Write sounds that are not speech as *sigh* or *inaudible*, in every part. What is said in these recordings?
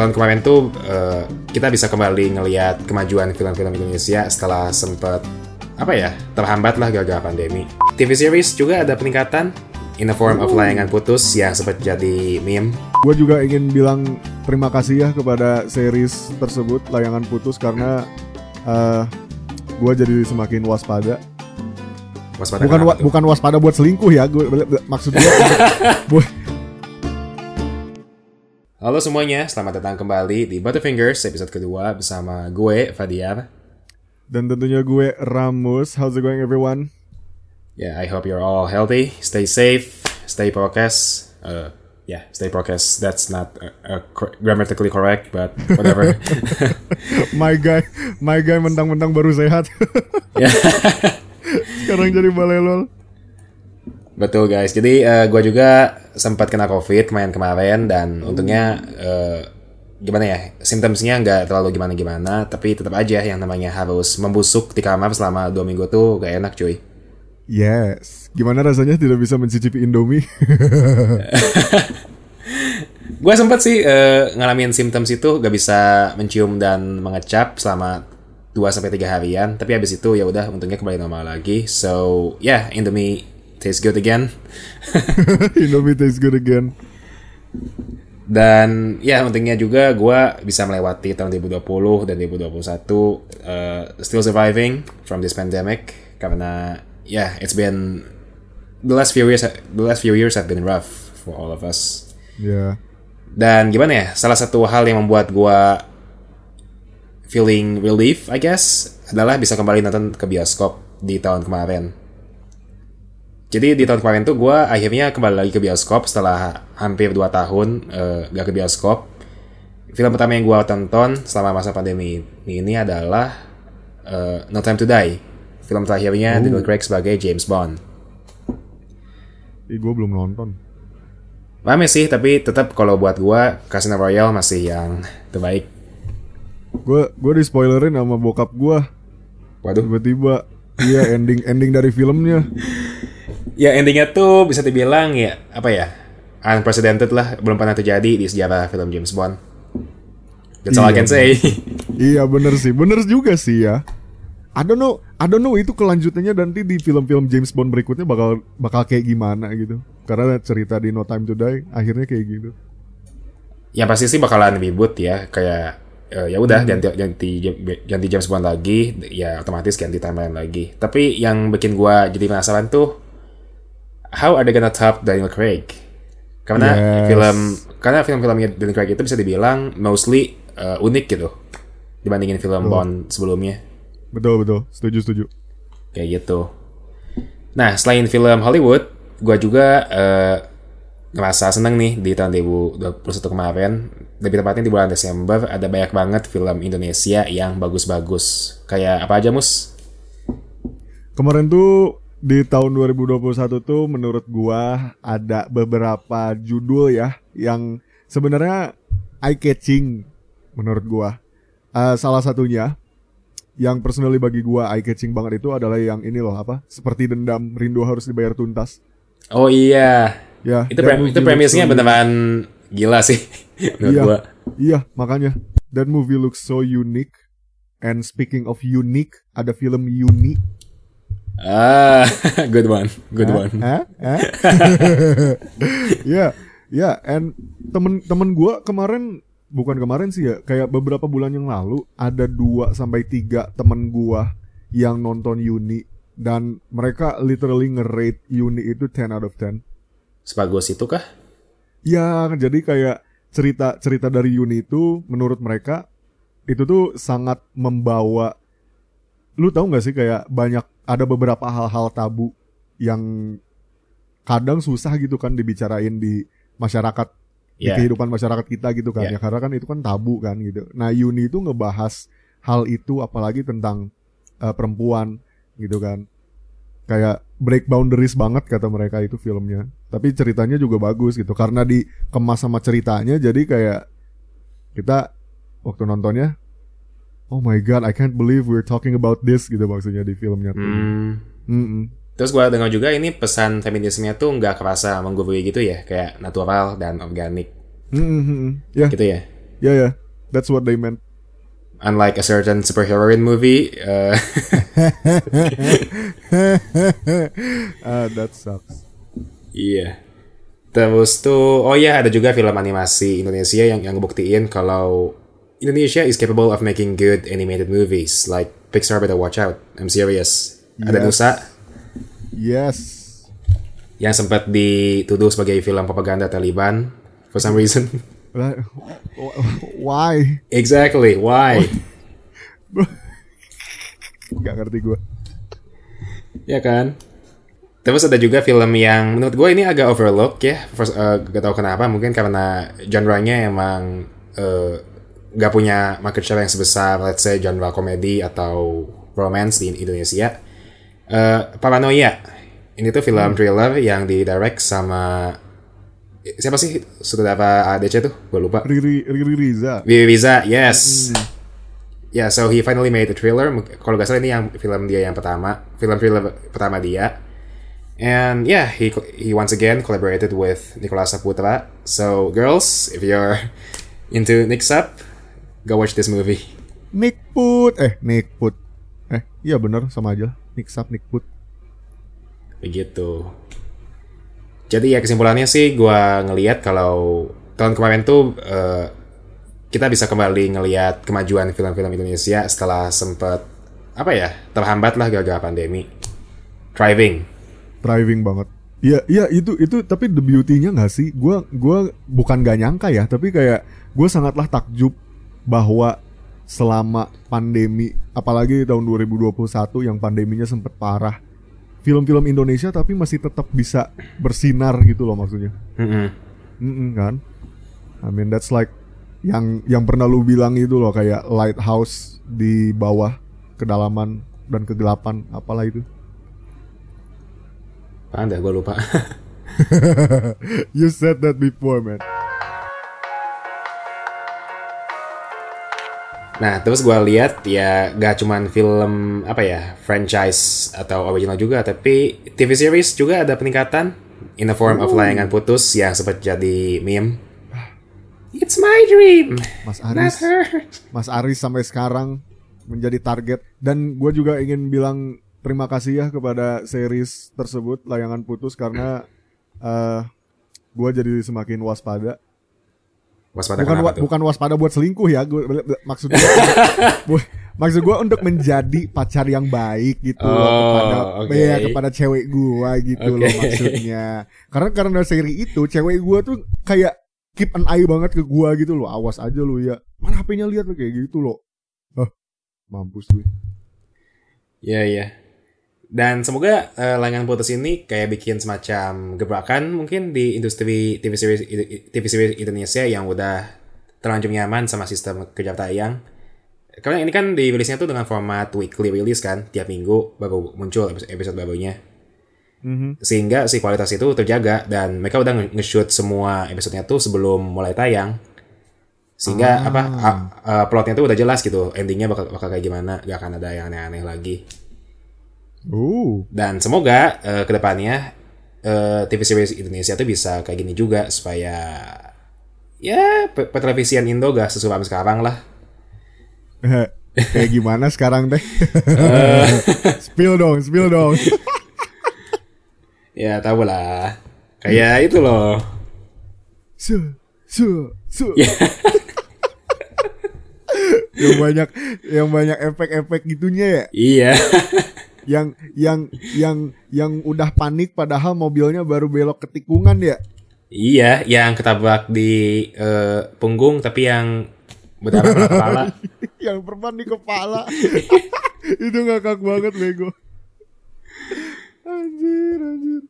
tahun kemarin tuh uh, kita bisa kembali ngelihat kemajuan film-film Indonesia setelah sempat apa ya terhambat lah gara-gara pandemi. TV series juga ada peningkatan in the form of layangan putus yang sempat jadi meme. Gue juga ingin bilang terima kasih ya kepada series tersebut layangan putus karena uh, gue jadi semakin waspada. Waspada bukan wa bukan waspada buat selingkuh ya, gue maksud gue. *laughs* Halo semuanya, selamat datang kembali di Butterfingers episode kedua bersama gue Fadiar dan tentunya gue Ramos. How's it going everyone? Yeah, I hope you're all healthy, stay safe, stay prokes. Uh, yeah, stay prokes. That's not uh, uh, grammatically correct, but whatever. *laughs* my guy, my guy mentang-mentang baru sehat. *laughs* Sekarang jadi balelol. Betul guys. Jadi uh, gue juga sempat kena covid main kemarin dan untungnya uh, gimana ya simptomsnya nggak terlalu gimana gimana tapi tetap aja yang namanya harus membusuk di kamar selama dua minggu tuh gak enak cuy. Yes. Gimana rasanya tidak bisa mencicipi Indomie? *laughs* gue sempat sih uh, ngalamin symptoms itu gak bisa mencium dan mengecap selama 2 sampai tiga harian, tapi habis itu ya udah untungnya kembali normal lagi. So, yeah, Indomie tastes good again. *laughs* Indomie tastes good again. Dan ya untungnya juga gue bisa melewati tahun 2020 dan 2021 uh, still surviving from this pandemic karena yeah, it's been the last few years. The last few years have been rough for all of us. Yeah. Dan gimana ya? Salah satu hal yang membuat gue feeling relief, I guess, adalah bisa kembali nonton ke bioskop di tahun kemarin. Jadi di tahun kemarin tuh gue akhirnya kembali lagi ke bioskop setelah hampir 2 tahun uh, gak ke bioskop. Film pertama yang gue tonton selama masa pandemi ini adalah uh, No Time to Die film terakhirnya oh. Daniel Craig sebagai James Bond. Ih, gue belum nonton. Rame sih, tapi tetap kalau buat gue Casino Royale masih yang terbaik. Gue gue di spoilerin sama bokap gue. Waduh. Tiba-tiba iya ending ending dari filmnya. *laughs* ya endingnya tuh bisa dibilang ya apa ya unprecedented lah, belum pernah terjadi di sejarah film James Bond. That's iya, all I can say. *laughs* iya bener sih, bener juga sih ya. I don't know, I don't know itu kelanjutannya nanti di film-film James Bond berikutnya bakal bakal kayak gimana gitu. Karena cerita di No Time to Die akhirnya kayak gitu. Yang pasti sih bakalan ribut ya, kayak uh, ya udah hmm. ganti ganti ganti James Bond lagi, ya otomatis ganti timeline lagi. Tapi yang bikin gua jadi penasaran tuh how are they gonna top Daniel Craig? Karena yes. film karena film-filmnya Daniel Craig itu bisa dibilang mostly uh, unik gitu dibandingin film oh. Bond sebelumnya. Betul betul, setuju setuju. Kayak gitu. Nah selain film Hollywood, gue juga uh, ngerasa seneng nih di tahun 2021 kemarin. Lebih tepatnya di bulan Desember ada banyak banget film Indonesia yang bagus-bagus. Kayak apa aja mus? Kemarin tuh di tahun 2021 tuh menurut gua ada beberapa judul ya yang sebenarnya eye catching menurut gua. Uh, salah satunya yang personally bagi gua eye catching banget itu adalah yang ini loh apa? Seperti dendam rindu harus dibayar tuntas. Oh iya. Ya itu pre itu premisnya beneran gila sih *laughs* iya gua. iya makanya. That movie looks so unique and speaking of unique ada film Uni ah *laughs* good one good huh? one huh? huh? *laughs* ya ya and temen-temen gua kemarin bukan kemarin sih ya, kayak beberapa bulan yang lalu ada dua sampai tiga temen gua yang nonton Uni dan mereka literally nge-rate Uni itu 10 out of 10. Sebagus itu kah? Ya, jadi kayak cerita-cerita dari Uni itu menurut mereka itu tuh sangat membawa lu tahu nggak sih kayak banyak ada beberapa hal-hal tabu yang kadang susah gitu kan dibicarain di masyarakat yeah. di kehidupan masyarakat kita gitu kan yeah. ya karena kan itu kan tabu kan gitu. Nah Yuni itu ngebahas hal itu apalagi tentang uh, perempuan gitu kan. Kayak break boundaries banget kata mereka itu filmnya. Tapi ceritanya juga bagus gitu karena dikemas sama ceritanya jadi kayak kita waktu nontonnya Oh my god, I can't believe we're talking about this gitu maksudnya di filmnya. Hmm. Mm -mm. Terus gue dengar juga ini pesan feminismenya tuh nggak kerasa menggurui gitu ya, kayak natural dan organik. Mm -hmm. Ya. Gitu ya. Yeah, yeah. That's what they meant. Unlike a certain superheroine movie, uh, *laughs* Ah, that sucks. iya. Terus tuh, oh ya ada juga film animasi Indonesia yang yang ngebuktiin kalau Indonesia is capable of making good animated movies. Like Pixar better watch out. I'm serious. Ada Yes. Nusa Yes. yang sempat dituduh sebagai film propaganda Taliban for some reason. *laughs* Why? exactly. Why? *laughs* Gak ngerti gue. ya kan? Terus ada juga film yang menurut gue ini agak overlook ya. First, eh, gak tau kenapa. Mungkin karena genre-nya emang eh, gak punya market share yang sebesar let's say genre komedi atau romance di Indonesia. Eh, Paranoia. Ini tuh film thriller yang didirect sama siapa sih sutradara ADC tuh? Gue lupa. Riri Riri Riza. Vivi Riza, yes. Yeah, so he finally made a thriller. Kalau gak salah ini yang film dia yang pertama, film thriller pertama dia. And yeah, he he once again collaborated with Nicolas Saputra. So girls, if you're *laughs* into Nick Sap, go watch this movie. Nick Put. Eh, Nick Put. Eh, iya bener sama aja. Nick Sap, Nick Put. Begitu. Jadi ya kesimpulannya sih gua ngelihat kalau tahun kemarin tuh eh, kita bisa kembali ngelihat kemajuan film-film Indonesia setelah sempat apa ya terhambat lah gara-gara pandemi. Thriving. Driving banget. Iya, iya itu itu tapi the beauty-nya nggak sih? Gua gua bukan gak nyangka ya, tapi kayak gue sangatlah takjub bahwa selama pandemi, apalagi tahun 2021 yang pandeminya sempat parah, film-film Indonesia tapi masih tetap bisa bersinar gitu loh maksudnya. Mm-mm. Mm-mm, kan? I mean that's like yang yang pernah lu bilang itu loh kayak lighthouse di bawah kedalaman dan kegelapan apalah itu. Dah gue lupa. *laughs* You said that before, man. Nah, terus gue lihat ya gak cuman film apa ya franchise atau original juga, tapi TV series juga ada peningkatan in the form of layangan putus yang sempat jadi meme. It's my dream, Mas not Aris, her. Mas Aris sampai sekarang menjadi target dan gue juga ingin bilang terima kasih ya kepada series tersebut layangan putus karena eh gue jadi semakin waspada. Waspada Bukan wa- tuh? bukan waspada buat selingkuh ya, gue maksud gue *laughs* maksud gue untuk menjadi pacar yang baik gitu loh Oh, kepada oke. ya kepada cewek gue gitu loh Oke. maksudnya. Karena karena seri itu cewek gue tuh kayak keep an eye banget ke gue gitu loh. Awas aja lu ya. Mana HP-nya lihat kayak gitu loh. Hah, mampus gue. Iya iya. Dan semoga eh, layangan putus ini kayak bikin semacam gebrakan mungkin di industri TV series TV series Indonesia yang udah terlanjur nyaman sama sistem kerja tayang. Karena ini kan dirilisnya tuh dengan format weekly release kan, tiap minggu baru muncul episode, episode barunya. Mhm. Sehingga si kualitas itu terjaga dan mereka udah nge- nge-shoot semua episodenya tuh sebelum mulai tayang. Sehingga apa a- a- plotnya tuh udah jelas gitu, endingnya bakal bakal kayak gimana, gak akan ada yang aneh-aneh lagi. Oh, Dan semoga eh, ke depannya eh, TV series Indonesia tuh bisa kayak gini juga supaya ya pe- petelevisian Indo gak sesuram sekarang lah. *laughs* kayak gimana sekarang teh? *laughs* spill dong, spill dong. Ya tahu lah. Kayak itu loh. Su, su, su. *laughs* yang banyak, yang banyak efek-efek gitunya ya. Iya. Yang yang yang yang udah panik padahal mobilnya baru belok ke tikungan ya iya, yang ketabrak di eh, punggung tapi yang berdarah kepala. *laughs* yang perban di kepala *laughs* itu ngakak banget bego anjir anjir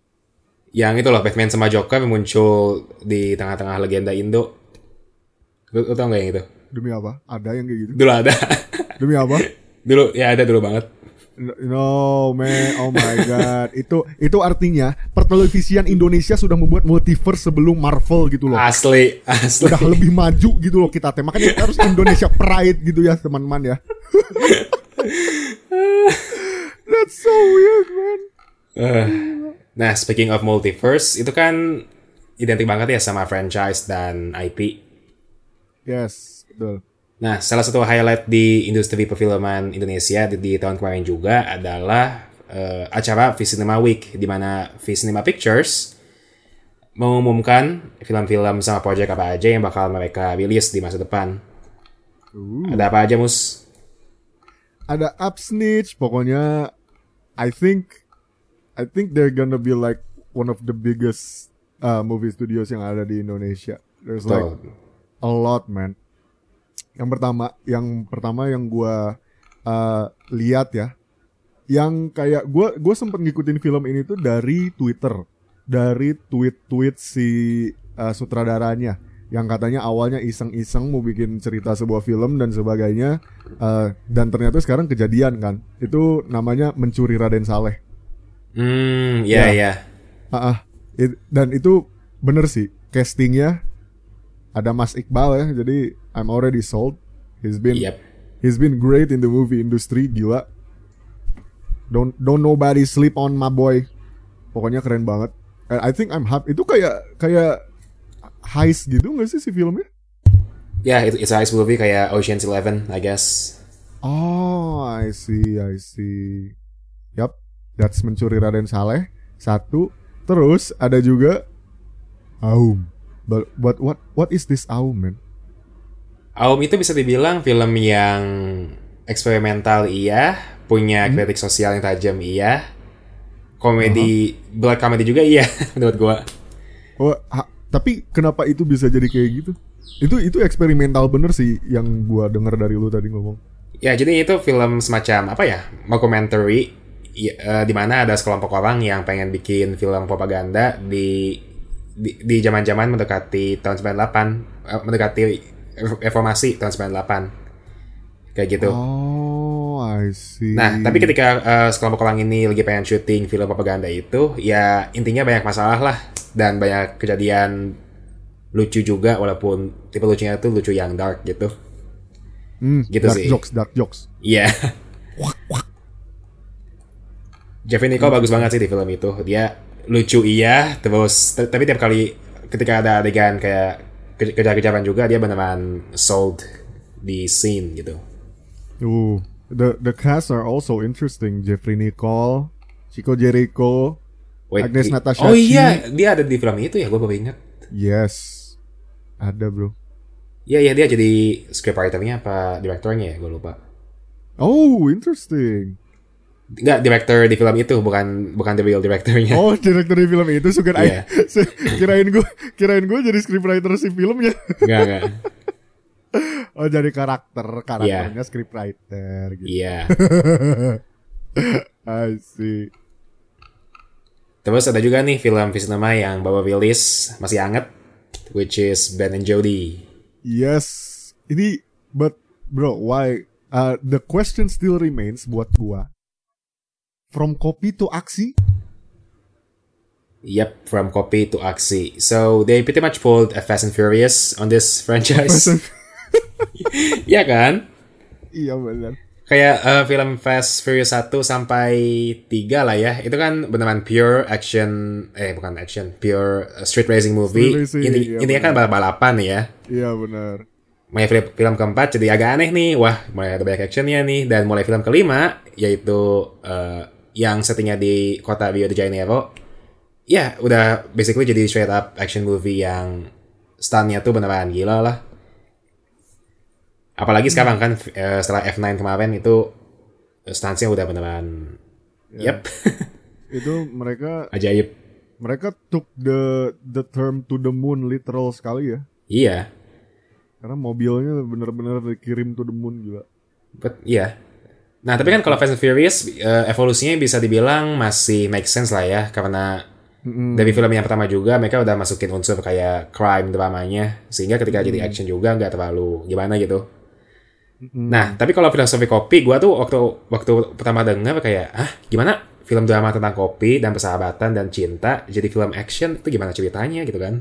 yang itu loh Batman sama Joker muncul di tengah-tengah legenda Indo. Lu, lu tau gak yang itu? demi apa ada yang kayak gitu Dulu ada. demi apa *laughs* dulu ya ada dulu banget. No man oh my god *laughs* itu itu artinya pertelevisian Indonesia sudah membuat multiverse sebelum Marvel gitu loh Asli, asli. udah lebih maju gitu loh kita teh makanya kita harus *laughs* Indonesia Pride gitu ya teman-teman ya *laughs* that's so weird man Eh, nah, speaking of multiverse, itu kan identik banget ya sama franchise dan IP. yes Betul. Nah, salah satu highlight di industri perfilman Indonesia di, di tahun kemarin juga adalah uh, acara Cinema Week di mana Cinema Pictures mengumumkan film-film sama proyek apa aja yang bakal mereka rilis di masa depan. Uh. Ada apa aja, Mus? Ada Upsnitch, pokoknya I think I think they're gonna be like one of the biggest uh, movie studios yang ada di Indonesia. There's like a lot, man. Yang pertama, yang pertama yang gua uh, lihat ya, yang kayak gua gue sempet ngikutin film ini tuh dari Twitter, dari tweet-tweet si uh, sutradaranya, yang katanya awalnya iseng-iseng mau bikin cerita sebuah film dan sebagainya, uh, dan ternyata sekarang kejadian kan. Itu namanya mencuri Raden Saleh. Hmm, ya Ya. ya. Ah, ah. It- dan itu bener sih castingnya ada Mas Iqbal ya, jadi I'm already sold. He's been Yep. he's been great in the movie industry, gila. Don't don't nobody sleep on my boy. Pokoknya keren banget. And I think I'm happy. Itu kayak kayak heist gitu nggak sih si filmnya? Ya, itu it's a ice movie kayak Ocean's Eleven, I guess. Oh, I see, I see. Yap, that's mencuri Raden Saleh. Satu. Terus ada juga Aum. But, but what what is this Aum, man? Aum itu bisa dibilang film yang eksperimental iya, punya kritik sosial yang tajam iya, komedi black comedy juga iya *laughs* menurut gua. Oh, ha- tapi kenapa itu bisa jadi kayak gitu? Itu itu eksperimental bener sih yang gua denger dari lu tadi ngomong. Ya jadi itu film semacam apa ya, documentary i- eh, di mana ada sekelompok orang yang pengen bikin film propaganda di di zaman-zaman mendekati tahun 98, eh, mendekati reformasi tahun 98. Kayak gitu. Oh, I see. Nah, tapi ketika eh, sekelompok orang ini lagi pengen syuting film propaganda itu, ya intinya banyak masalah lah dan banyak kejadian lucu juga walaupun tipe lucunya itu lucu yang dark gitu. Hmm, gitu dark sih. jokes, dark jokes. Iya. Jeffrey Nicole bagus banget sih di film itu. Dia lucu iya, terus tapi tiap kali ketika ada adegan kayak kejar-kejaran juga dia beneran sold di scene gitu. Uh, the the cast are also interesting. Jeffrey Nicole, Chico Jericho, Wait, Agnes i- Natasha Oh iya, dia ada di film itu ya, gue baru ingat. yes, ada bro. Iya, iya dia jadi scriptwriter-nya apa direkturnya ya, gue lupa. Oh, interesting. Enggak, director di film itu, bukan bukan the real directornya. Oh, direktur di film itu suka Iya. *laughs* kirain gue kirain gue jadi scriptwriter si filmnya. Enggak, enggak. *laughs* Oh, jadi karakter, karakternya scriptwriter gitu. Iya. *laughs* I see. Terus ada juga nih film Visinema yang baru rilis, masih anget, which is Ben and Jody. Yes. Ini but bro, why uh, the question still remains buat gua. From kopi to aksi? Yep, from copy to aksi. So they pretty much pulled a Fast and Furious on this *laughs* franchise. *laughs* Iya kan? iya benar. Kayak eh, film Fast Furious 1 sampai 3 lah ya. Itu kan beneran pure action eh bukan action, pure uh, street racing movie. Street racing, Ini iya intinya kan balap-balapan ya. Iya benar. Mulai film, film keempat jadi agak aneh nih. Wah, mulai ada banyak actionnya nih. Dan mulai film kelima, yaitu eh, yang settingnya di kota Rio de Janeiro. Ya, udah basically jadi straight up action movie yang stunnya tuh beneran gila lah. Apalagi sekarang kan eh, setelah F9 kemarin itu stuntsnya udah beneran Yep. *laughs* Itu mereka Ajaib. mereka took the the term to the moon literal sekali ya. Iya. Karena mobilnya benar-benar dikirim to the moon juga. But iya. Nah, tapi kan kalau Fast and Furious eh, evolusinya bisa dibilang masih make sense lah ya karena dari film yang pertama juga mereka udah masukin unsur kayak crime dramanya sehingga ketika jadi action juga nggak terlalu gimana gitu. Nah, tapi kalau filosofi kopi, gua tuh waktu waktu pertama denger kayak, ah gimana film drama tentang kopi dan persahabatan dan cinta jadi film action itu gimana ceritanya gitu kan?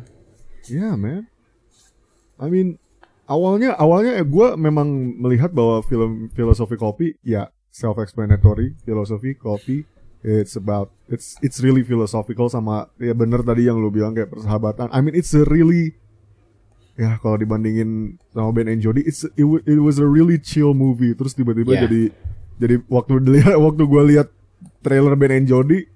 Yeah, man. I mean, awalnya awalnya gue memang melihat bahwa film filosofi kopi ya self-explanatory filosofi kopi it's about it's it's really philosophical sama ya bener tadi yang lu bilang kayak persahabatan. I mean it's a really ya kalau dibandingin sama Ben and Jody it's it, it was a really chill movie terus tiba-tiba Yeah. jadi jadi waktu dilihat waktu gue lihat trailer Ben and Jody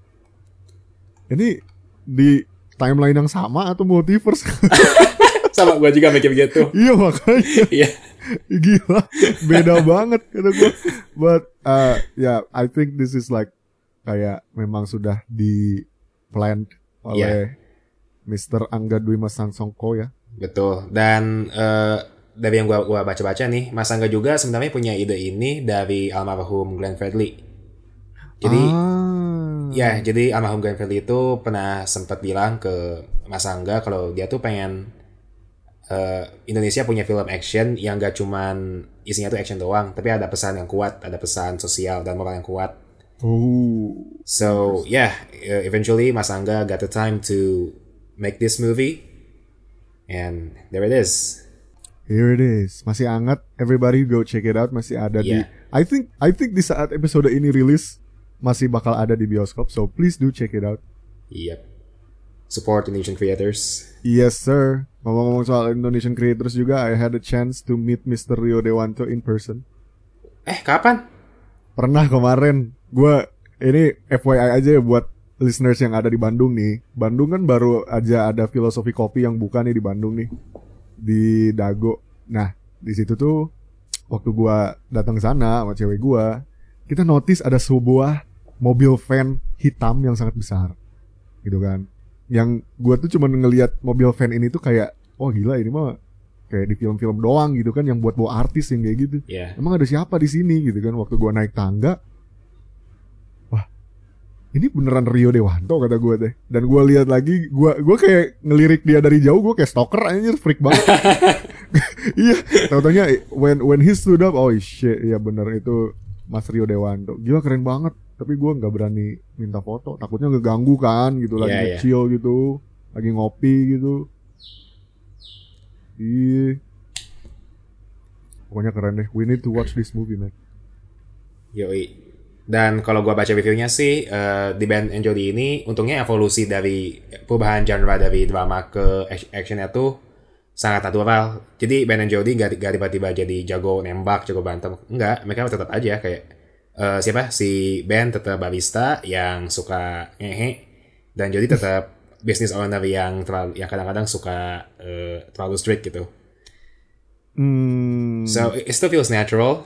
ini di timeline yang sama atau multiverse *laughs* Sama gue juga mikir gitu. *laughs* iya makanya Iya. gila beda banget kata gue but uh, yeah I think this is like kayak memang sudah di planned oleh Mr. Angga Dwi Mas Sangsongko ya Betul. Dan eh, dari yang gua gua baca-baca nih, Mas Angga juga sebenarnya punya ide ini dari almarhum Glenn Fredly. Jadi ah. ya, jadi almarhum Glenn Fredly itu pernah sempat bilang ke Mas Angga kalau dia tuh pengen eh, Indonesia punya film action yang gak cuman isinya tuh action doang, tapi ada pesan yang kuat, ada pesan sosial dan moral yang kuat. oh So yeah, uh, eventually Mas Angga got the time to make this movie, and there it is. Here it is, masih hangat. Everybody go check it out. Masih ada di. Yeah. I think I think di saat episode ini rilis masih bakal ada di bioskop. So please do check it out. Yep. Support Indonesian creators. Yes sir. Ngomong-ngomong soal Indonesian creators juga, I had a chance to meet Mr. Rio Dewanto in person. Eh kapan? Pernah kemarin. Gue ini FYI aja ya buat listeners yang ada di Bandung nih. Bandung kan baru aja ada filosofi kopi yang buka nih di Bandung nih di Dago. Nah di situ tuh waktu gua datang sana sama cewek gua, kita notice ada sebuah mobil van hitam yang sangat besar, gitu kan. Yang gua tuh cuma ngelihat mobil van ini tuh kayak, oh gila ini mah kayak di film-film doang gitu kan, yang buat bawa artis yang kayak gitu. Ya. emang ada siapa di sini? gitu kan waktu gua naik tangga. Wah ini beneran Rio Dewanto kata gua teh. Dan gua lihat lagi gua gua kayak ngelirik dia dari jauh gua kayak stalker anjir freak banget. *laughs* Iya tau-taunya when when he stood up oh shit iya bener itu Mas Rio Dewanto. Gila keren banget tapi gua nggak berani minta foto takutnya ngeganggu kan gitu lagi Iya, iya. chill gitu lagi ngopi gitu iya pokoknya keren deh we need to watch this movie man Yoi. Dan kalau gua baca reviewnya sih eh, di band and Jody ini untungnya evolusi dari perubahan genre dari drama ke ac- actionnya tuh sangat natural. Jadi band and Jody gak, gak tiba-tiba jadi jago nembak, jago berantem. Enggak, mereka tetap aja kayak eh, siapa si Ben tetap barista yang suka ngehe dan Jody tetap business owner yang terlalu yang kadang-kadang suka eh, terlalu strict gitu. Hmm, So it still feels natural.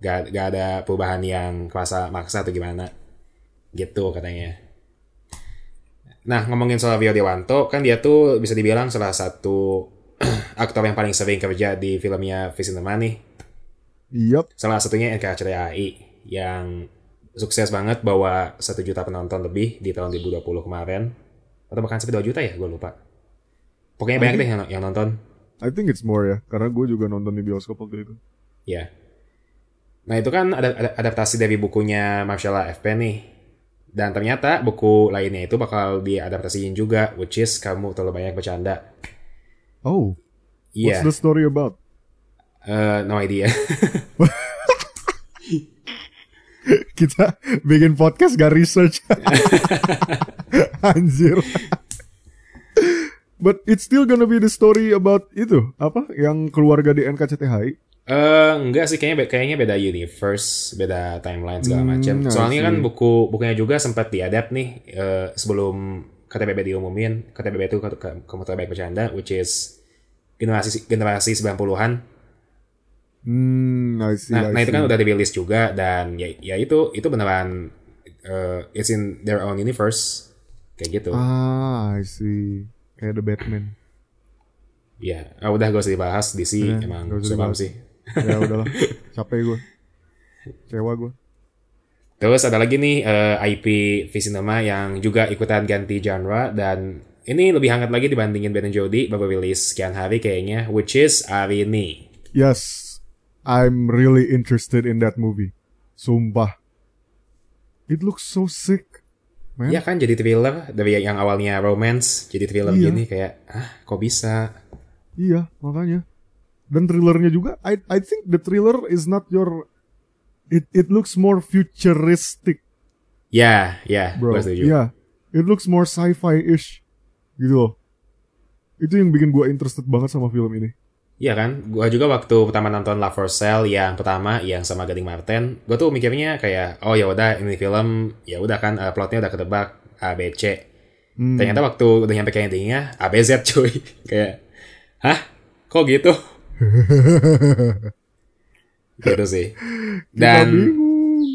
Gak, gak ada perubahan yang kerasa maksa atau gimana. Gitu katanya. Nah ngomongin soal Rio Dewanto, kan dia tuh bisa dibilang salah satu *clears throat* aktor yang paling sering kerja di filmnya Visinema nih. Yup. Salah satunya NKCTI yang sukses banget bawa 1 juta penonton lebih di tahun 2020 kemarin. Atau bahkan sampai 2 juta ya, gue lupa. Pokoknya banyak deh yang, yang nonton. I think it's more ya, karena gue juga nonton di bioskop waktu itu. Ya. Nah itu kan ada, ada adaptasi dari bukunya Marcella FP nih. Dan ternyata buku lainnya itu bakal diadaptasiin juga, which is kamu terlalu banyak bercanda. Oh, Iya, what's the story about? Eh, no idea. *laughs* *laughs* Kita bikin podcast gak research. *laughs* Anjir. But it's still gonna be the story about itu apa yang keluarga di NKCTHI. Eh enggak sih kayaknya kayaknya beda universe, beda timeline segala Hmm, macam. I Soalnya kan buku bukunya juga sempat diadapt nih eh, sebelum KTBB diumumin. KTBB itu ke- terbaik bercanda, which is generasi generasi 90-an. Hmm, I see. Nah, I nah itu kan see. udah dirilis juga dan ya, ya itu itu beneran uh, it's in their own universe kayak gitu. Ah, I see. Kayak The Batman. Ya, ah, udah gak usah dibahas DC Udah, emang usah dibahas. sih. ya *laughs* udahlah, capek gue. Cewa gue. Terus ada lagi nih eh, IP Visinema yang juga ikutan ganti genre dan ini lebih hangat lagi dibandingin Ben Jody baru rilis sekian hari kayaknya which is Arini. Yes, I'm really interested in that movie. Sumpah. It looks so sick, man. Ya kan jadi thriller dari yang awalnya romance jadi thriller Iya. gini kayak ah kok bisa? Iya, makanya. Dan thrillernya juga, I I think the thriller is not your it it looks more futuristic, Ya, ya, bro. gue setuju. Yeah. It looks more sci-fi-ish gitu loh. Itu yang bikin gue interested banget sama film ini. Iya kan, gue juga waktu pertama nonton Love for Sale yang pertama yang sama Gading Martin, gue tuh mikirnya kayak oh ya udah ini film ya udah kan uh, plotnya udah ketebak A B C. Hmm. Ternyata waktu udah nyampe ke endingnya A B Z cuy, *laughs* kayak hah kok gitu? *laughs* gitu sih. Dan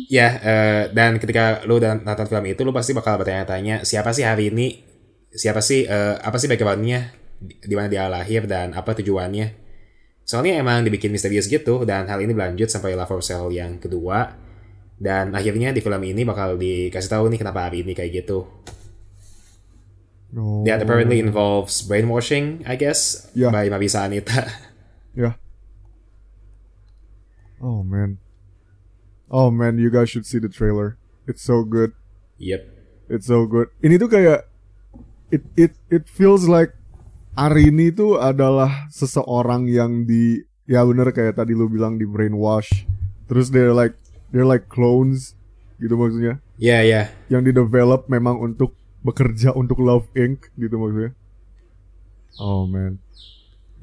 ya eh, dan ketika lu udah nonton film itu lu pasti bakal bertanya-tanya siapa sih hari ini, siapa sih eh, apa sih backgroundnya, di di mana dia lahir dan apa tujuannya. Soalnya emang dibikin misterius gitu dan hal ini berlanjut sampai Love for Sale yang kedua dan akhirnya di film ini bakal dikasih tahu nih kenapa hari ini kayak gitu. Oh. That apparently involves brainwashing, I guess, Yeah. by Mabisa Anita. *laughs* Ya. Oh man. Oh man, you guys should see the trailer. It's so good. yep. It's so good. Ini tuh kayak it it it feels like Arini tuh adalah seseorang yang di ya bener kayak tadi lu bilang di brainwash. Terus they're like they're like clones gitu maksudnya. Ya ya. Yang di develop memang untuk bekerja untuk Love Inc gitu maksudnya. Oh man.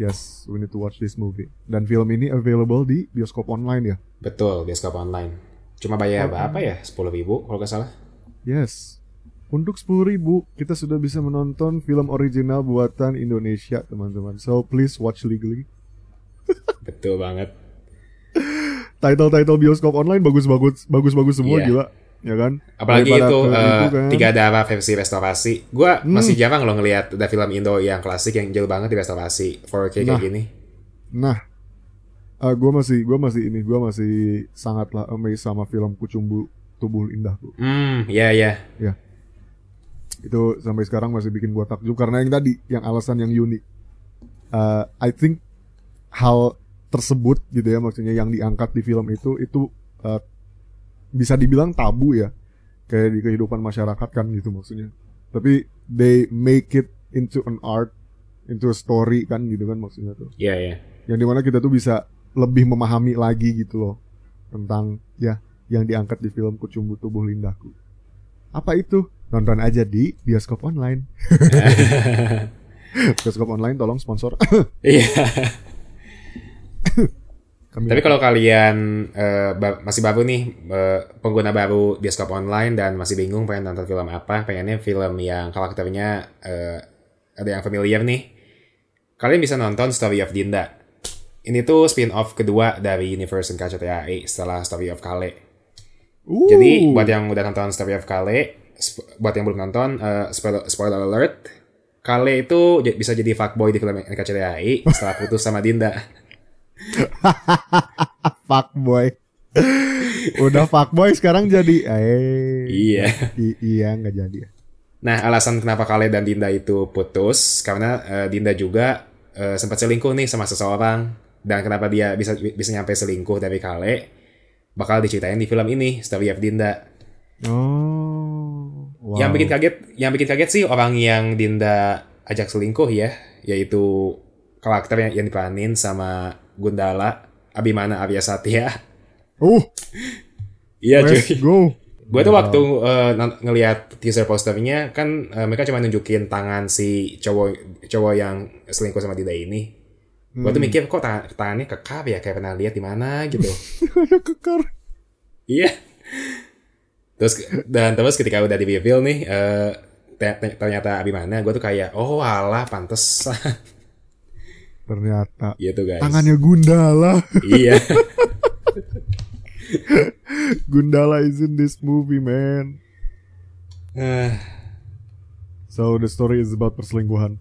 Yes, we need to watch this movie. Dan film ini available di bioskop online ya. Betul, bioskop online. Cuma bayar Oh. berapa ya? 10 ribu kalau nggak salah. Yes. Untuk 10.000 kita sudah bisa menonton film original buatan Indonesia, teman-teman. So please watch legally. *laughs* Betul banget. Title-title bioskop online bagus-bagus bagus-bagus semua Iya. gila, ya kan? Apalagi Daripada itu, itu kan. tiga darah versi restorasi. Gua Hmm. masih jarang loh ngelihat ada film Indo yang klasik yang jauh banget di restorasi 4K kayak Nah. gini. Nah, eh gue masih gua masih ini, gua masih sangatlah amazed sama film Kucumbu Tubuh Indahku. Hmm, ya ya. Itu sampai sekarang masih bikin gua takjub karena yang tadi, yang alasan yang unik. Eh, I think hal tersebut gitu ya maksudnya yang diangkat di film itu itu eh, bisa dibilang tabu ya kayak di kehidupan masyarakat kan gitu maksudnya tapi they make it into an art into a story kan gitu kan maksudnya tuh Ya ya. yang di mana kita tuh bisa lebih memahami lagi gitu loh tentang ya yang diangkat di film Kucumbu Tubuh Lindahku apa itu nonton aja di bioskop online *laughs* bioskop online tolong sponsor *laughs* Iya. kami Tapi kalau kalian eh, ba- masih baru nih eh, pengguna baru bioskop online dan masih bingung pengen nonton film apa, pengennya film yang karakternya eh, ada yang familiar nih, kalian bisa nonton Story of Dinda. Ini tuh spin-off kedua dari Universe NKCTHI setelah Story of Kale. Uh, Jadi buat yang udah nonton Story of Kale, buat yang belum nonton, eh, spoiler, spoiler alert, Kale itu bisa jadi fuckboy di film NKCTHI *laughs* setelah putus sama Dinda. *laughs* fuckboy udah fuckboy sekarang jadi eh Iya. I- iya nggak jadi Nah, alasan kenapa Kale dan Dinda itu putus karena eh, Dinda juga eh, sempat selingkuh nih sama seseorang dan kenapa dia bisa bisa nyampe selingkuh dari Kale bakal diceritain di film ini Story of Dinda. oh wow. Yang bikin kaget, yang bikin kaget sih orang yang Dinda ajak selingkuh ya, yaitu karakter yang, yang diperanin sama Gundala Abimana Arya Satya. uh *laughs* Iya cuy. go Gue tuh waktu eh, non- ngelihat teaser posternya kan eh, mereka cuma nunjukin tangan si cowok cowok yang selingkuh sama Dinda ini. Gue tuh mikir kok tangan, tangannya kekar ya kayak pernah lihat di mana gitu. *laughs* kekar iya. Terus dan terus ketika udah di reveal nih te- ternyata Abimana gue tuh kayak oh alah pantes *laughs* ternyata gitu guys. tangannya Gundala *laughs* iya. Gundala is in this movie man *sighs* so the story is about perselingkuhan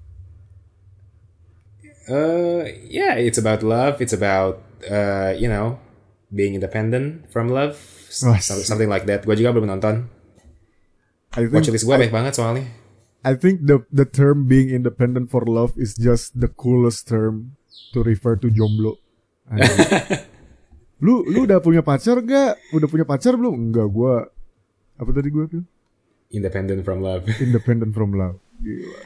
Uh, yeah, it's about love. It's about uh, you know being independent from love, S- Wah, some- something like that. Gue juga belum nonton. I think Watchlist gue banyak banget soalnya. I think the the term being independent for love is just the coolest term to refer to jomblo. *laughs* Lu lu udah punya pacar gak? Udah punya pacar belum? Enggak, gua apa tadi gua bilang? Independent from love. Independent from love. Gila.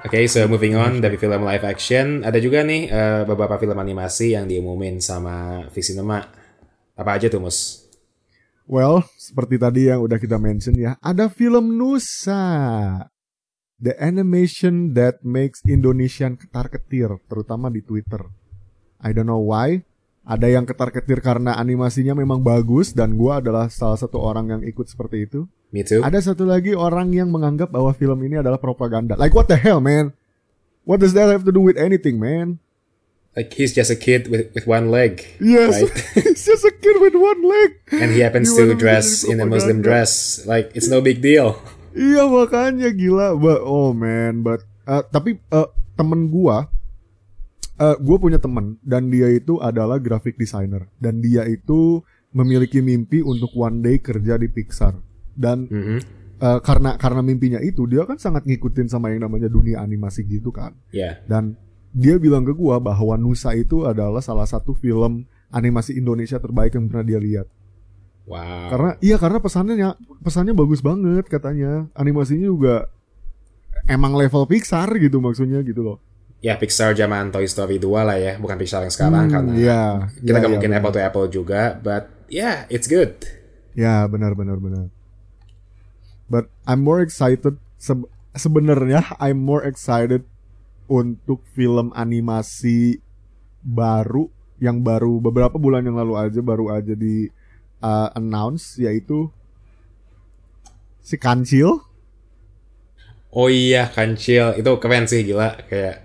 Oke, so moving on dari film live action, ada juga nih uh, beberapa film animasi yang diumumin sama Visinema. Apa aja tuh, Mus? Well, seperti tadi yang udah kita mention ya, ada film Nusa. The animation that makes Indonesian ketar-ketir, terutama di Twitter. I don't know why. Ada yang ketar-ketir karena animasinya memang bagus dan gua adalah salah satu orang yang ikut seperti itu. Me too. Ada satu lagi orang yang menganggap bahwa film ini adalah propaganda. Like what the hell, man? What does that have to do with anything, man? Like he's just a kid with with one leg. Yes, Right. *laughs* it's just a kid with one leg. And he happens to dress in a Muslim dress. Like it's no big deal. Iya makanya gila, but oh man, but uh, tapi uh, temen gua, uh, gua punya temen dan dia itu adalah graphic designer dan dia itu memiliki mimpi untuk one day kerja di Pixar dan Mhm. uh, karena karena mimpinya itu dia kan sangat ngikutin sama yang namanya dunia animasi gitu kan Yeah. dan dia bilang ke gua bahwa Nusa itu adalah salah satu film animasi Indonesia terbaik yang pernah dia lihat. Wow. Karena iya karena pesannya pesannya bagus banget katanya. Animasinya juga emang level Pixar gitu maksudnya gitu loh. Ya Pixar zaman Toy Story 2 lah ya, bukan Pixar yang sekarang Hmm, karena iya, kita iya, nggak iya, mungkin benar. apple to apple juga, but yeah, it's good. Ya benar benar benar. But I'm more excited se- sebenarnya I'm more excited untuk film animasi baru yang baru beberapa bulan yang lalu aja baru aja di uh, announce yaitu si Kancil. Oh iya, Kancil itu keren sih gila kayak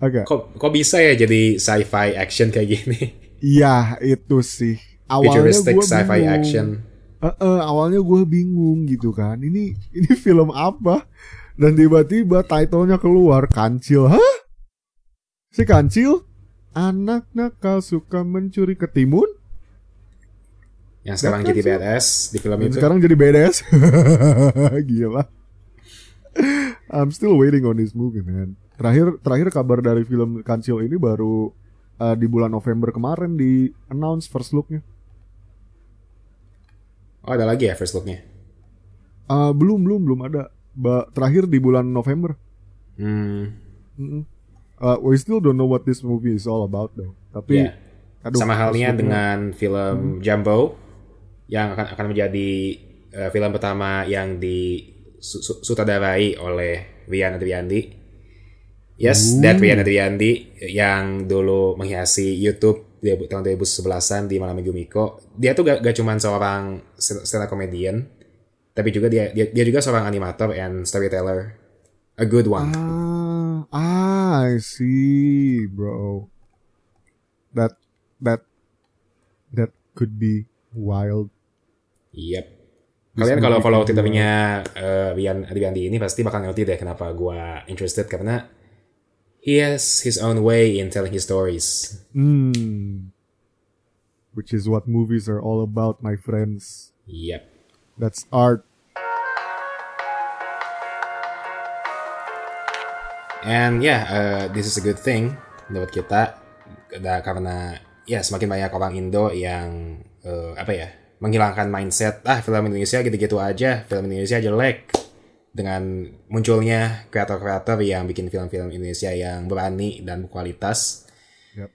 Oke. kok kok bisa ya jadi sci-fi action kayak gini? Iya itu sih. Awalnya Futuristic gue sci-fi bingung. action. Eh, eh, awalnya gue bingung gitu kan. Ini ini film apa? Dan tiba-tiba titlenya keluar Kancil. Hah? Si Kancil? Anak nakal suka mencuri ketimun? Yang sekarang jadi badass di film Dan itu. sekarang jadi badass. *laughs* Gila. I'm still waiting on this movie, man. Terakhir terakhir kabar dari film Kancil ini baru uh, di bulan November kemarin di announce first looknya. Oh ada lagi ya first looknya. Uh, belum belum belum ada. Ba- terakhir di bulan November. Hmm. Mm-mm. Uh, we still don't know what this movie is all about though. Tapi Ya. aduh, Sama halnya dengan film Jumbo yang akan akan menjadi eh, film pertama yang disutradarai oleh Rian Adriandi. Yes, Ooh. that Rian Adriandi yang dulu menghiasi YouTube di tahun 2011-an di Malam Minggu Miko. Dia tuh gak, gak cuman seorang stand up comedian, tapi juga dia, dia dia juga seorang animator and storyteller. A good one. Ah, ah, I see, bro. That that that could be wild. Yep. Kalian kalau follow twitternya uh, Rian Adriandi ini pasti bakal ngerti deh kenapa gua interested karena he has his own way in telling his stories. Hmm. Which is what movies are all about, my friends. Yep. That's art. And yeah, uh, this is a good thing menurut kita karena ya semakin banyak orang Indo yang uh, apa ya menghilangkan mindset ah film Indonesia gitu-gitu aja film Indonesia jelek dengan munculnya kreator-kreator yang bikin film-film Indonesia yang berani dan berkualitas. Yep.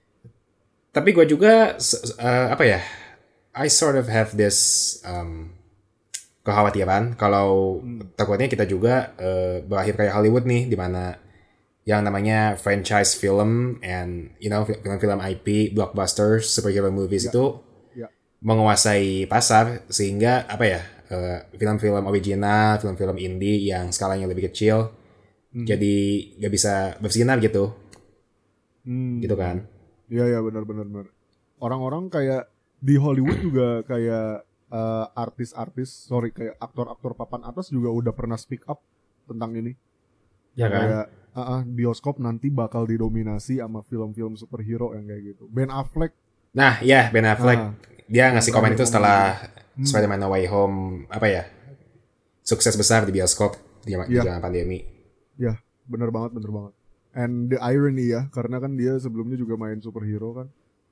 Tapi gue juga uh, apa ya I sort of have this um, kekhawatiran kalau takutnya kita juga uh, berakhir kayak Hollywood nih di mana yang namanya franchise film and you know film-film IP blockbusters superhero movies itu Ya. menguasai pasar sehingga apa ya eh, film-film original film-film indie yang skalanya lebih kecil jadi gak bisa bersinar gitu Hmm. gitu kan Iya ya benar benar benar. Orang-orang kayak di Hollywood juga kayak eh, artis-artis, sorry kayak aktor-aktor papan atas juga udah pernah speak up tentang ini. ya kan Kayak ah, ah, bioskop nanti bakal didominasi sama film-film superhero yang kayak gitu. Ben Affleck, nah ya Ben Affleck Ah. Dia ngasih komen itu setelah Hmm. Spider-Man No Way Home apa ya sukses besar di bioskop di, di Ya. zaman pandemi ya bener banget bener banget. And the irony ya, karena kan dia sebelumnya juga main superhero kan,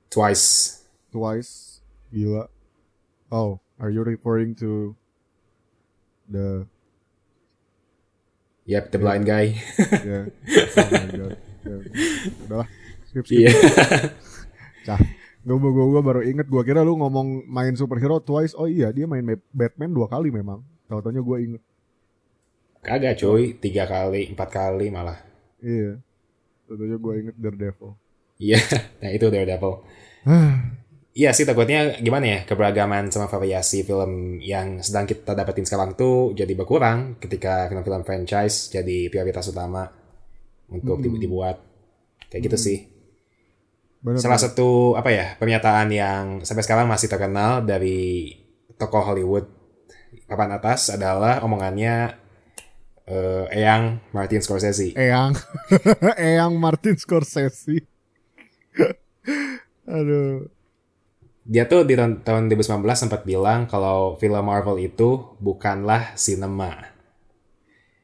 twice twice, gila. Oh, are you referring to the Yep, the blind guy. ya? Oh my god. Ya, Udahlah, skip skip. Iya. Cah, Gue gua, gua baru inget, gua kira lu ngomong main superhero twice. Oh iya, dia main Ma- Batman dua kali memang. Tahu-taunya gue inget. Kagak cuy, tiga kali, empat kali malah. Iya. Tahu-taunya gue inget Daredevil. Iya, *laughs* nah itu Daredevil. *sighs* Iya sih takutnya gimana ya keberagaman sama variasi film yang sedang kita dapetin sekarang tuh jadi berkurang ketika film-film franchise jadi prioritas utama untuk dibu- dibuat kayak gitu sih. Bener, Salah satu apa ya pernyataan yang sampai sekarang masih terkenal dari tokoh Hollywood papan atas adalah omongannya eh, Eyang Martin Scorsese. Eyang. *laughs* Eyang Martin Scorsese. *laughs* Aduh. Dia tuh di tahun, tahun 2019 sempat bilang kalau film Marvel itu bukanlah cinema.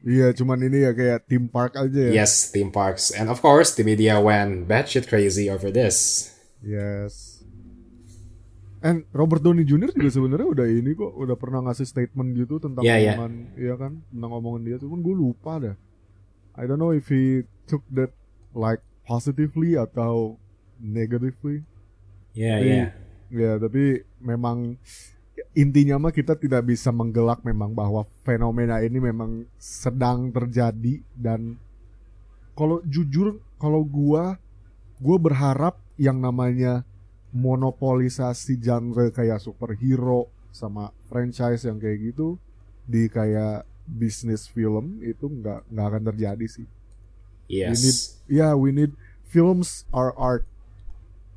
Iya, cuman ini ya kayak theme park aja ya. Yes, theme parks. And of course, the media went batshit crazy over this. Yes. And Robert Downey Jr. juga sebenarnya udah ini kok, udah pernah ngasih statement gitu tentang Iya, iya. omongan, iya kan, tentang omongan dia. Cuman gue lupa dah. I don't know if he took that like positively atau negatively. Yeah, Tapi- yeah. Ya, tapi memang intinya mah kita tidak bisa menggelak memang bahwa fenomena ini memang sedang terjadi dan kalau jujur kalau gua gua berharap yang namanya monopolisasi genre kayak superhero sama franchise yang kayak gitu di kayak bisnis film itu nggak nggak akan terjadi sih. Yes. need- Ya, we need films are art.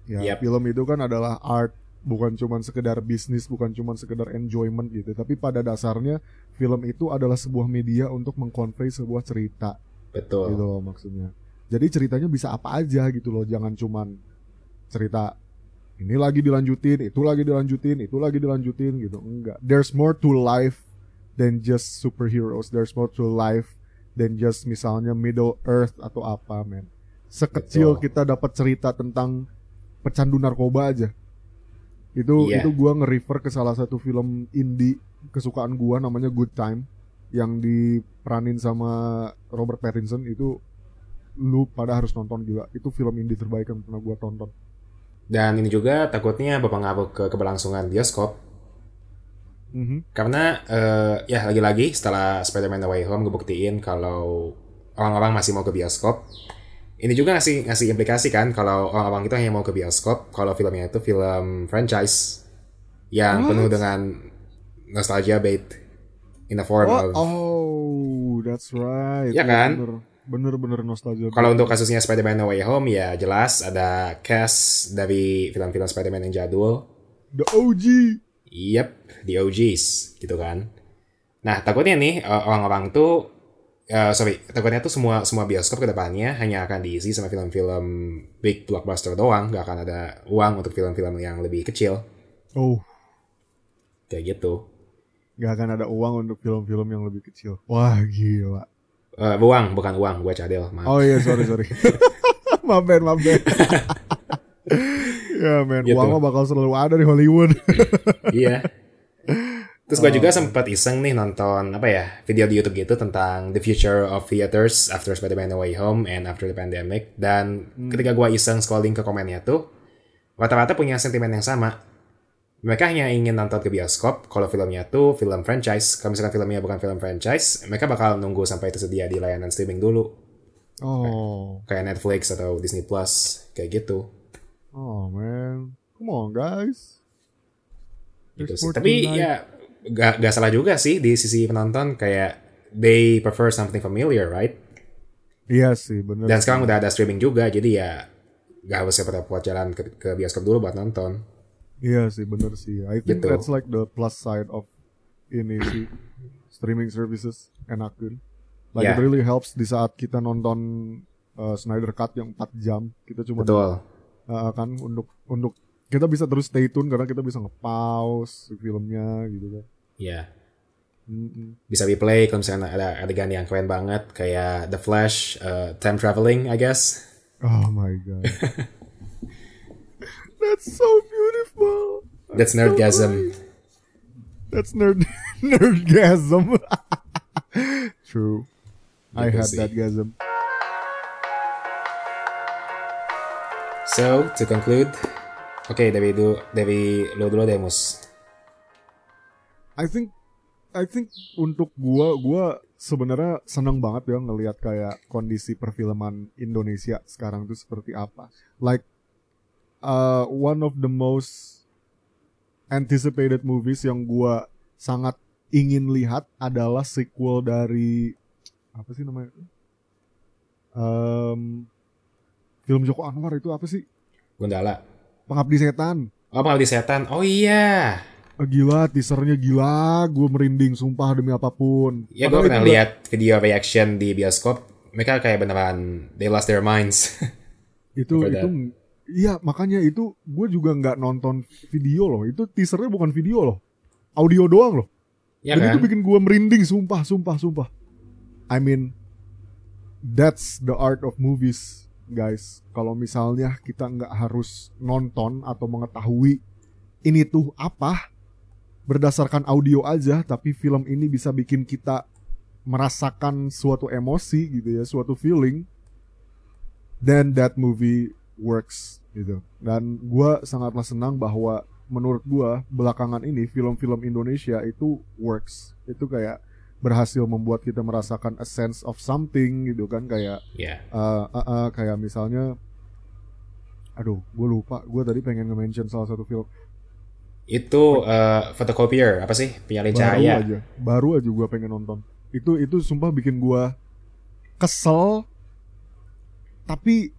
Ya, Yep. film itu kan adalah art, bukan cuman sekedar bisnis, bukan cuman sekedar enjoyment gitu. Tapi pada dasarnya film itu adalah sebuah media untuk mengkonvey sebuah cerita Betul. gitu loh maksudnya. Jadi ceritanya bisa apa aja gitu loh, jangan cuman cerita ini lagi dilanjutin, itu lagi dilanjutin, itu lagi dilanjutin gitu. Enggak. There's more to life than just superheroes. There's more to life than just misalnya Middle Earth atau apa, men. Sekecil Betul. kita dapat cerita tentang pecandu narkoba aja. Itu Iya. itu gua nge-refer ke salah satu film indie kesukaan gua namanya Good Time yang diperanin sama Robert Pattinson itu lu pada harus nonton juga. Itu film indie terbaik yang pernah gua tonton. Dan ini juga takutnya berpengaruh ke keberlangsungan bioskop. Mhm. Karena eh, ya lagi-lagi setelah Spider-Man No Way Home ngebuktiin kalau orang-orang masih mau ke bioskop. Ini juga ngasih ngasih implikasi kan kalau orang-orang itu hanya mau ke bioskop kalau filmnya itu film franchise yang What? penuh dengan nostalgia bait in the form Oh, of oh, that's right. Iya kan? Bener, bener, bener nostalgia. Kalau untuk kasusnya Spider-Man No Way Home ya jelas ada cast dari film-film Spider-Man yang jadul. The OG. Yep, the OGs gitu kan. Nah takutnya nih eh, orang-orang tuh, eh, sorry, takutnya tuh semua semua bioskop ke depannya hanya akan diisi sama film-film big blockbuster doang, nggak akan ada uang untuk film-film yang lebih kecil Oh, kayak gitu. gak akan ada uang untuk film-film yang lebih kecil. Wah, gila. Eh, uang bukan uang, gue cadel. Maaf. Oh iya, sorry, sorry. *laughs* maaf, Ben, maaf, Ben. *laughs* ya, men. Gitu. Uang mah bakal selalu ada di Hollywood. iya. *laughs* Terus gue juga sempat iseng nih nonton apa ya video di YouTube gitu tentang the future of theaters after Spider-Man No Way Home and after the pandemic. Dan ketika gue iseng scrolling ke komennya tuh, rata-rata punya sentimen yang sama. Mereka hanya ingin nonton ke bioskop kalau filmnya tuh film franchise. Kalau misalkan filmnya bukan film franchise, mereka bakal nunggu sampai tersedia di layanan streaming dulu, oh, kayak Netflix atau Disney Plus, kayak gitu. oh, man. Come on, guys. gitu sih. Tapi ya gak, gak salah juga sih di sisi penonton kayak they prefer something familiar, right? Iya sih, bener. Dan sekarang udah ada streaming juga, jadi ya gak harus repot-repot jalan ke, ke bioskop dulu buat nonton. Iya sih, bener sih. I think Gitu. that's like the plus side of ini sih streaming services enakin. Like Yeah. it really helps di saat kita nonton uh, Snyder Cut yang 4 jam, kita cuma Betul. uh, kan untuk untuk kita bisa terus stay tune karena kita bisa nge-pause filmnya gitu kan. Ya, bisa replay kalau misalnya ada adegan yang keren banget kayak The Flash, uh, time traveling, I guess. Oh my god. *laughs* That's so beautiful. That's so nerdgasm. nice. That's nerd *laughs* nerdgasm. *laughs* True. I had that gasm. So, to conclude, Oke, dari du dari lu dulu deh, Mus. I think I think untuk gua gua sebenarnya seneng banget ya ngelihat kayak kondisi perfilman Indonesia sekarang tuh seperti apa. Like uh, one of the most anticipated movies yang gua sangat ingin lihat adalah sequel dari apa sih namanya? Um, film Joko Anwar itu apa sih? Gundala. Pengabdi Setan. Oh, Pengabdi Setan. Oh iya. Ah, Gila, teasernya gila, gue merinding sumpah demi apa pun. Ya, gue pernah lihat video reaction di bioskop. Mereka kayak beneran they lost their minds. *laughs* itu itu iya makanya itu gue juga nggak nonton video loh itu teasernya bukan video loh audio doang loh ya dan kan? itu bikin gue merinding sumpah sumpah sumpah I mean that's the art of movies guys kalau misalnya kita nggak harus nonton atau mengetahui ini tuh apa berdasarkan audio aja tapi film ini bisa bikin kita merasakan suatu emosi gitu ya suatu feeling. Then that movie works gitu. Dan gua sangatlah senang bahwa menurut gua belakangan ini film-film Indonesia itu works. Itu kayak berhasil membuat kita merasakan a sense of something gitu kan kayak Ya. uh, uh, uh, kayak misalnya aduh gue lupa. Gue tadi pengen nge-mention salah satu film Itu eh, photocopier. Apa sih? Penyalin baru cahaya. aja. Baru aja gue pengen nonton. Itu itu sumpah bikin gue kesel. Tapi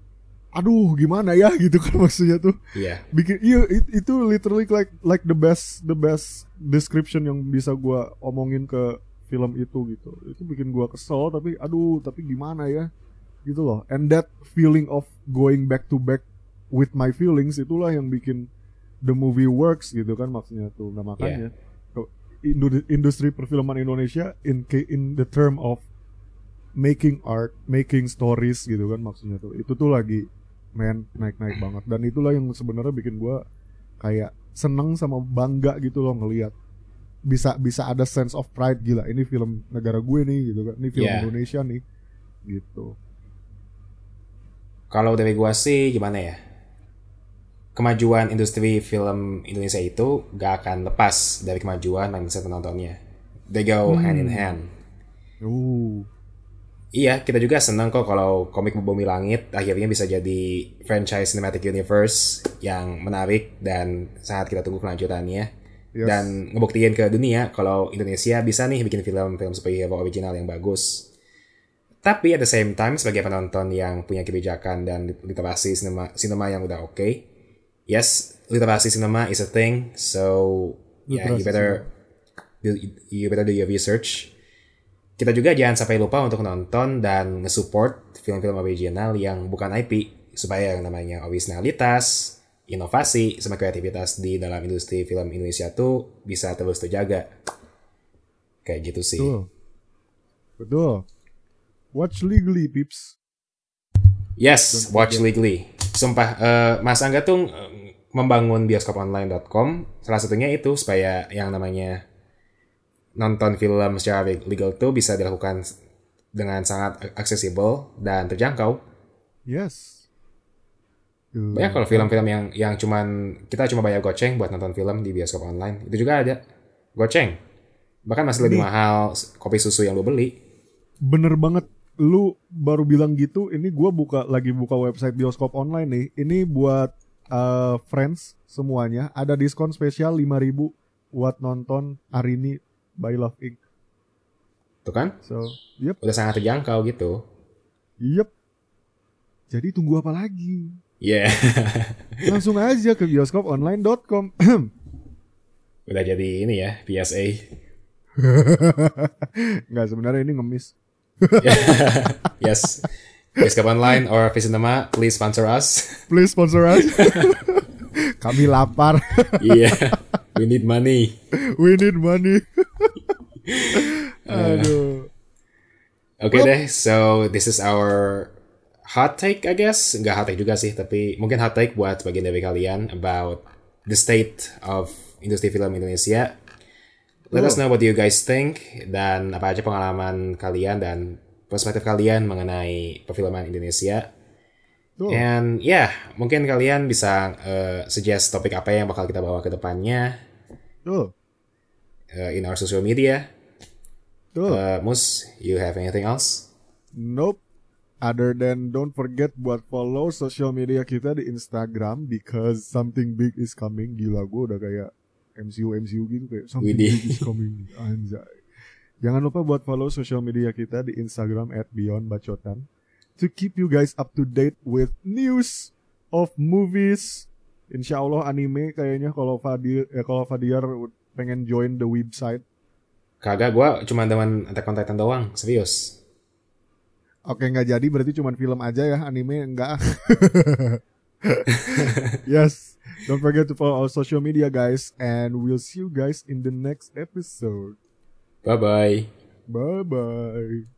aduh gimana ya *laughs* gitu kan maksudnya tuh. Iya. bikin iya it- itu literally like like the best the best description yang bisa gua omongin ke film itu gitu. Itu bikin gua kesel tapi aduh tapi gimana ya gitu loh. And that feeling of going back to back with my feelings itulah yang bikin the movie works gitu kan maksudnya tuh. Nah makanya indu- industri perfilman Indonesia in in the term of making art making stories gitu kan maksudnya tuh. Itu tuh lagi men naik-naik banget. Dan itulah yang sebenarnya bikin gua kayak seneng sama bangga gitu loh ngelihat bisa bisa ada sense of pride. Gila ini film negara gue nih gitu kan. Ini film Yeah. Indonesia nih gitu. Kalau dari gua sih gimana ya? Kemajuan industri film Indonesia itu gak akan lepas dari kemajuan mindset penontonnya. They go hand in hand. uh Iya, kita juga senang kok kalau komik Bumi Langit akhirnya bisa jadi franchise cinematic universe yang menarik dan sangat kita tunggu kelanjutannya. Yes. Dan ngebuktiin ke dunia kalau Indonesia bisa nih bikin film-film superhero original yang bagus. Tapi at the same time sebagai penonton yang punya kebijakan dan literasi sinema, sinema yang udah oke, yes, literasi sinema is a thing, so yeah, you better do, you better do your research. Kita juga jangan sampai lupa untuk nonton dan nge-support film-film original yang bukan IP supaya yang namanya originalitas, inovasi, sama kreativitas di dalam industri film Indonesia tuh bisa terus terjaga. Kayak gitu sih. betul betul watch legally peeps Yes, watch legally. Sumpah, eh, Mas Angga tuh membangun bioskoponline.com. Salah satunya itu supaya yang namanya nonton film secara legal tuh bisa dilakukan dengan sangat aksesibel dan terjangkau. yes. Banyak kalau film-film yang yang cuman kita cuma bayar goceng buat nonton film di bioskop online. Itu juga ada goceng. Bahkan masih lebih Ini- mahal kopi susu yang lu beli. bener banget lu baru bilang gitu ini gua buka lagi buka website bioskop online nih ini buat uh, friends semuanya ada diskon spesial 5000 buat nonton Arini by Love Inc Tuh kan? so yep Udah sangat terjangkau gitu. yep jadi tunggu apa lagi Yeah. *laughs* langsung aja ke bioskoponline.com *clears throat* Udah jadi ini ya, PSA. *laughs* nggak sebenarnya ini ngemis *laughs* yes. Bioskop online or Visinema, please sponsor us. please sponsor us *laughs* kami lapar Iya. We need money. we need money *laughs* aduh Oke deh, so this is our hot take, I guess. Nggak hot take juga sih, tapi mungkin hot take buat sebagian dari kalian about the state of industri film Indonesia. Let us know what you guys think dan apa aja pengalaman kalian dan perspektif kalian mengenai perfilman Indonesia. Tuh. And ya, mungkin kalian bisa uh, suggest topik apa yang bakal kita bawa ke depannya Tuh. uh, in our social media. Tuh. Uh, Mus, you have anything else? Nope. Other than don't forget buat follow social media kita di Instagram because something big is coming. Gila gue udah kayak MCU MCU gitu kayak something Widih. big is coming. Anjay. Jangan lupa buat follow social media kita di Instagram at Beyond Bacotan to keep you guys up to date with news of movies. Insya Allah anime kayaknya kalau Fadir ya kalau Fadiar pengen join the website. Kagak, gua cuma teman Attack on Titan doang, serius. Oke nggak jadi berarti cuma film aja ya anime enggak. *laughs* yes, don't forget to follow our social media guys and we'll see you guys in the next episode. Bye-bye. Bye bye.